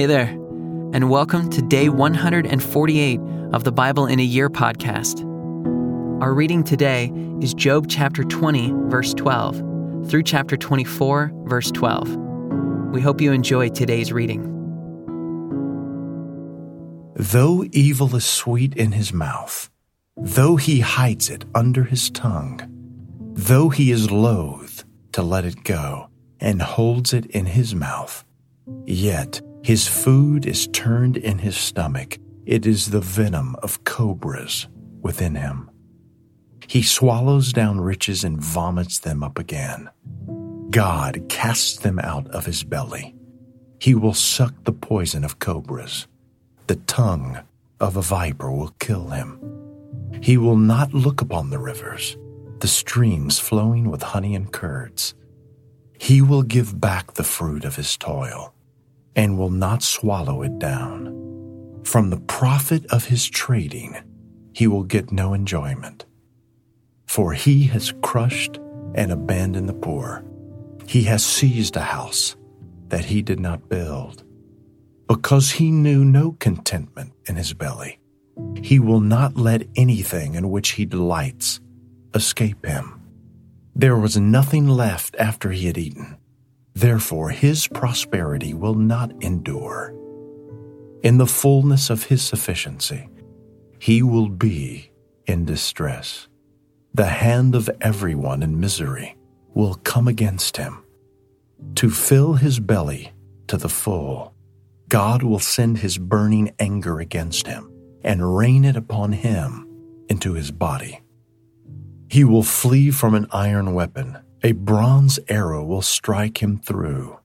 Hey there, and welcome to day 148 of the Bible in a Year podcast. Our reading today is Job chapter 20, verse 12, through chapter 24, verse 12. We hope you enjoy today's reading. Though evil is sweet in his mouth, though he hides it under his tongue, though he is loath to let it go and holds it in his mouth, yet his food is turned in his stomach. It is the venom of cobras within him. He swallows down riches and vomits them up again. God casts them out of his belly. He will suck the poison of cobras. The tongue of a viper will kill him. He will not look upon the rivers, the streams flowing with honey and curds. He will give back the fruit of his toil and will not swallow it down. From the profit of his trading, he will get no enjoyment. For he has crushed and abandoned the poor. He has seized a house that he did not build. Because he knew no contentment in his belly, he will not let anything in which he delights escape him. There was nothing left after he had eaten Therefore, his prosperity will not endure. In the fullness of his sufficiency, he will be in distress. The hand of everyone in misery will come against him. To fill his belly to the full, God will send his burning anger against him and rain it upon him into his body. He will flee from an iron weapon a bronze arrow will strike him through.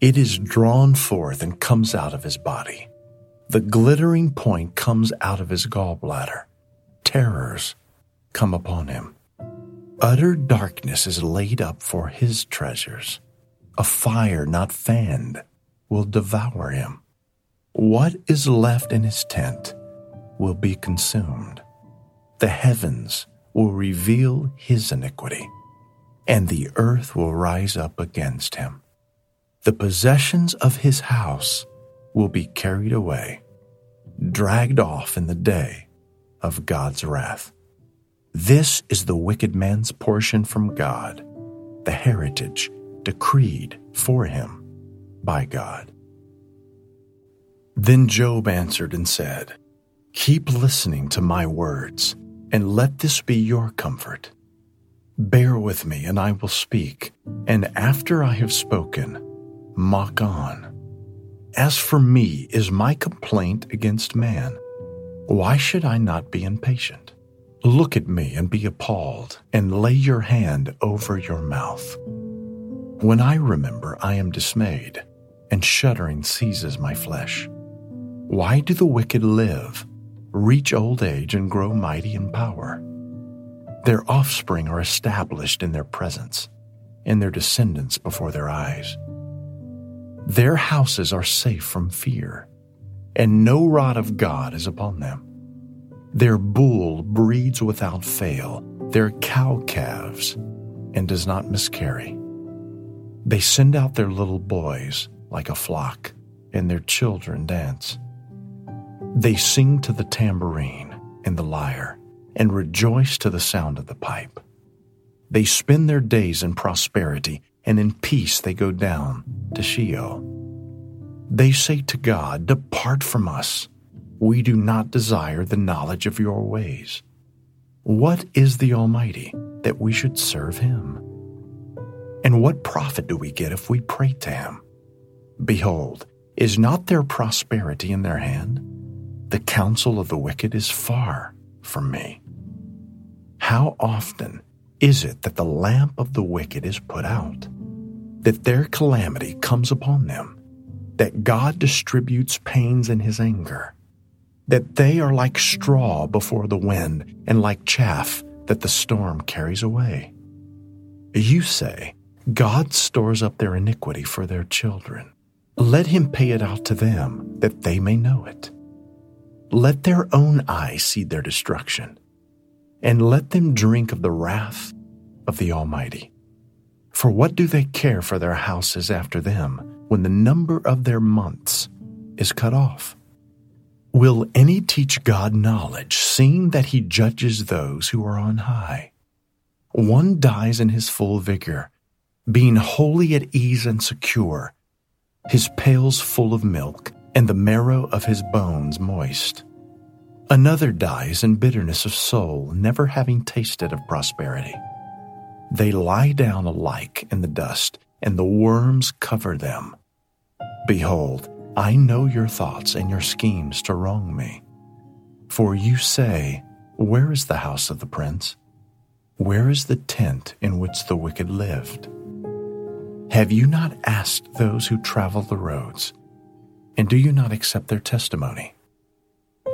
It is drawn forth and comes out of his body. The glittering point comes out of his gallbladder. Terrors come upon him. Utter darkness is laid up for his treasures. A fire not fanned will devour him. What is left in his tent will be consumed. The heavens will reveal his iniquity and the earth will rise up against him. The possessions of his house will be carried away, dragged off in the day of God's wrath. This is the wicked man's portion from God, the heritage decreed for him by God. Then Job answered and said, Keep listening to my words, and let this be your comfort. Bear with me, and I will speak, and after I have spoken, mock on. As for me, is my complaint against man? Why should I not be impatient? Look at me and be appalled, and lay your hand over your mouth. When I remember, I am dismayed, and shuddering seizes my flesh. Why do the wicked live, reach old age, and grow mighty in power? Their offspring are established in their presence, and their descendants before their eyes. Their houses are safe from fear, and no rod of God is upon them. Their bull breeds without fail, their cow calves, and does not miscarry. They send out their little boys like a flock, and their children dance. They sing to the tambourine and the lyre and rejoice to the sound of the pipe. They spend their days in prosperity, and in peace they go down to Sheol. They say to God, Depart from us. We do not desire the knowledge of your ways. What is the Almighty that we should serve him? And what profit do we get if we pray to him? Behold, is not their prosperity in their hand? The counsel of the wicked is far from me. How often is it that the lamp of the wicked is put out? That their calamity comes upon them? That God distributes pains in his anger? That they are like straw before the wind and like chaff that the storm carries away? You say, God stores up their iniquity for their children. Let him pay it out to them that they may know it. Let their own eyes see their destruction and let them drink of the wrath of the Almighty. For what do they care for their houses after them when the number of their months is cut off. Will any teach God knowledge, seeing that he judges those who are on high? One dies in his full vigor, being wholly at ease and secure, his pails full of milk, and the marrow of his bones moist. Another dies in bitterness of soul, never having tasted of prosperity. They lie down alike in the dust, and the worms cover them. Behold, I know your thoughts and your schemes to wrong me. For you say, Where is the house of the prince? Where is the tent in which the wicked lived? Have you not asked those who travel the roads? And do you not accept their testimony?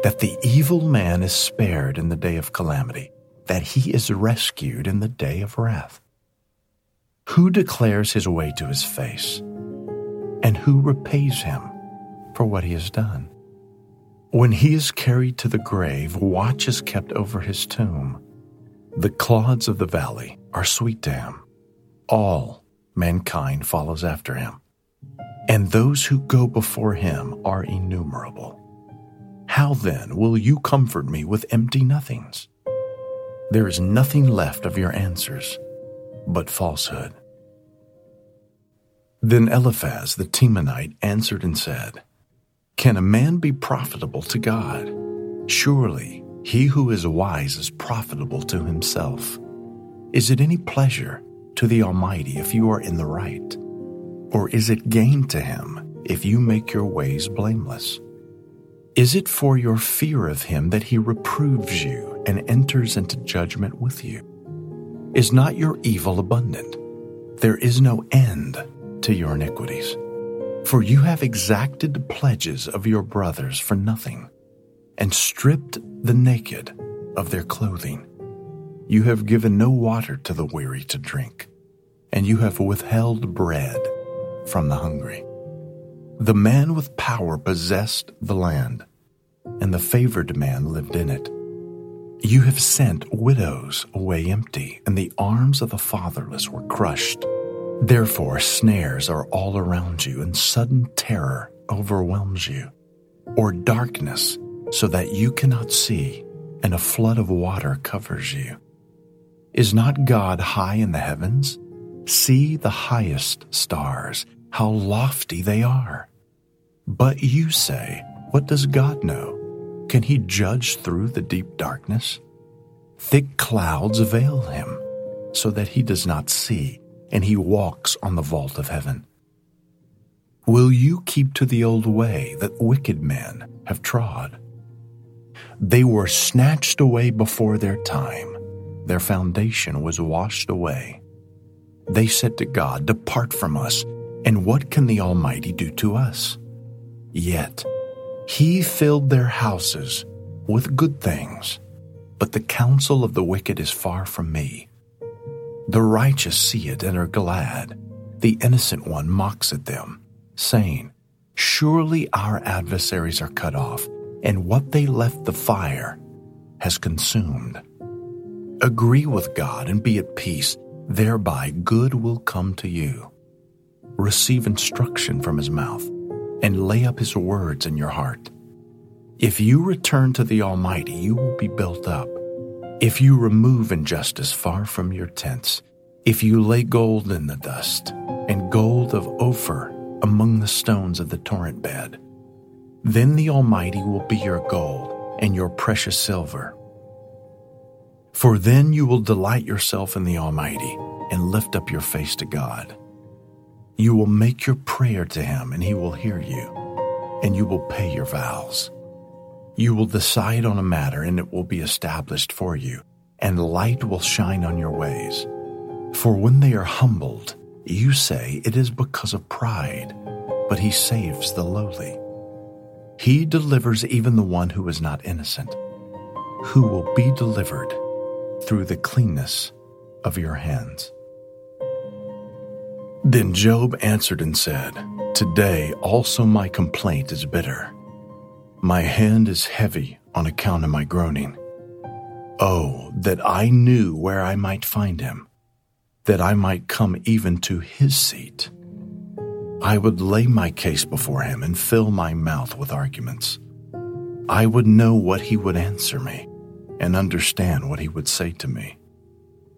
That the evil man is spared in the day of calamity, that he is rescued in the day of wrath. Who declares his way to his face? And who repays him for what he has done? When he is carried to the grave, watch is kept over his tomb. The clods of the valley are sweet to him. All mankind follows after him. And those who go before him are innumerable. How then will you comfort me with empty nothings? There is nothing left of your answers but falsehood. Then Eliphaz the Temanite answered and said, Can a man be profitable to God? Surely he who is wise is profitable to himself. Is it any pleasure to the Almighty if you are in the right? Or is it gain to him if you make your ways blameless? Is it for your fear of him that he reproves you and enters into judgment with you? Is not your evil abundant? There is no end to your iniquities. For you have exacted pledges of your brothers for nothing, and stripped the naked of their clothing. You have given no water to the weary to drink, and you have withheld bread from the hungry. The man with power possessed the land, and the favored man lived in it. You have sent widows away empty, and the arms of the fatherless were crushed. Therefore, snares are all around you, and sudden terror overwhelms you, or darkness, so that you cannot see, and a flood of water covers you. Is not God high in the heavens? See the highest stars, how lofty they are. But you say, What does God know? Can he judge through the deep darkness? Thick clouds veil him, so that he does not see, and he walks on the vault of heaven. Will you keep to the old way that wicked men have trod? They were snatched away before their time their foundation was washed away. They said to God, Depart from us, and what can the Almighty do to us? Yet he filled their houses with good things, but the counsel of the wicked is far from me. The righteous see it and are glad. The innocent one mocks at them, saying, Surely our adversaries are cut off, and what they left the fire has consumed. Agree with God and be at peace, thereby good will come to you. Receive instruction from his mouth and lay up his words in your heart. If you return to the Almighty, you will be built up. If you remove injustice far from your tents, if you lay gold in the dust and gold of Ophir among the stones of the torrent bed, then the Almighty will be your gold and your precious silver for then you will delight yourself in the Almighty and lift up your face to God. You will make your prayer to Him and He will hear you, and you will pay your vows. You will decide on a matter and it will be established for you, and light will shine on your ways. For when they are humbled, you say it is because of pride, but He saves the lowly. He delivers even the one who is not innocent, who will be delivered through the cleanness of your hands. Then Job answered and said, Today also my complaint is bitter. My hand is heavy on account of my groaning. Oh, that I knew where I might find him, that I might come even to his seat. I would lay my case before him and fill my mouth with arguments. I would know what he would answer me and understand what he would say to me.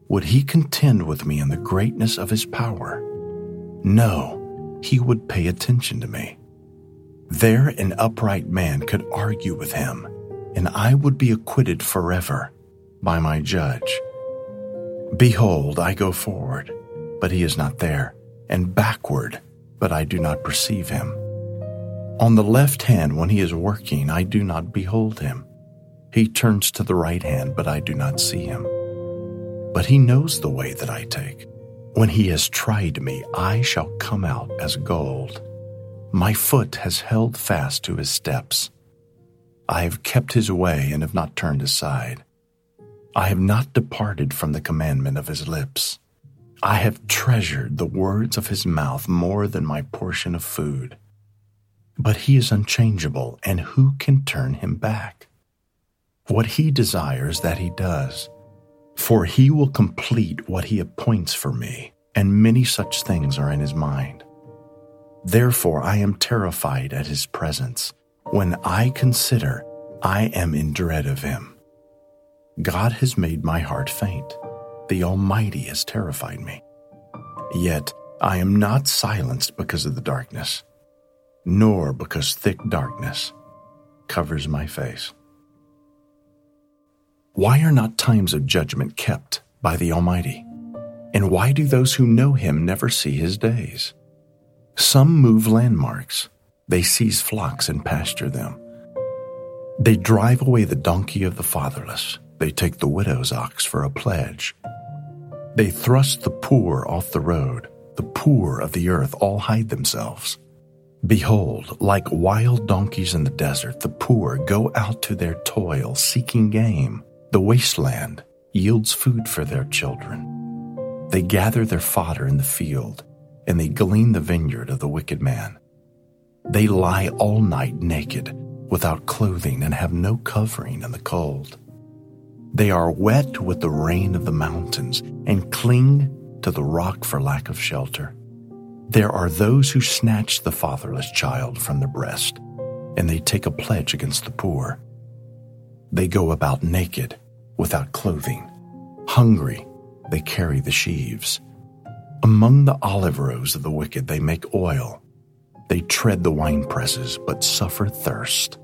Would he contend with me in the greatness of his power? No, he would pay attention to me. There an upright man could argue with him, and I would be acquitted forever by my judge. Behold, I go forward, but he is not there, and backward, but I do not perceive him. On the left hand, when he is working, I do not behold him. He turns to the right hand, but I do not see him. But he knows the way that I take. When he has tried me, I shall come out as gold. My foot has held fast to his steps. I have kept his way and have not turned aside. I have not departed from the commandment of his lips. I have treasured the words of his mouth more than my portion of food. But he is unchangeable, and who can turn him back? What he desires, that he does. For he will complete what he appoints for me, and many such things are in his mind. Therefore, I am terrified at his presence. When I consider, I am in dread of him. God has made my heart faint. The Almighty has terrified me. Yet I am not silenced because of the darkness, nor because thick darkness covers my face. Why are not times of judgment kept by the Almighty? And why do those who know him never see his days? Some move landmarks. They seize flocks and pasture them. They drive away the donkey of the fatherless. They take the widow's ox for a pledge. They thrust the poor off the road. The poor of the earth all hide themselves. Behold, like wild donkeys in the desert, the poor go out to their toil seeking game. The wasteland yields food for their children. They gather their fodder in the field and they glean the vineyard of the wicked man. They lie all night naked, without clothing, and have no covering in the cold. They are wet with the rain of the mountains and cling to the rock for lack of shelter. There are those who snatch the fatherless child from the breast, and they take a pledge against the poor. They go about naked, without clothing. Hungry, they carry the sheaves. Among the olive rows of the wicked, they make oil. They tread the wine presses, but suffer thirst.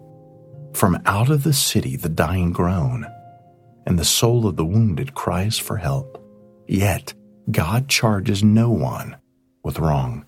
From out of the city, the dying groan, and the soul of the wounded cries for help. Yet, God charges no one with wrong.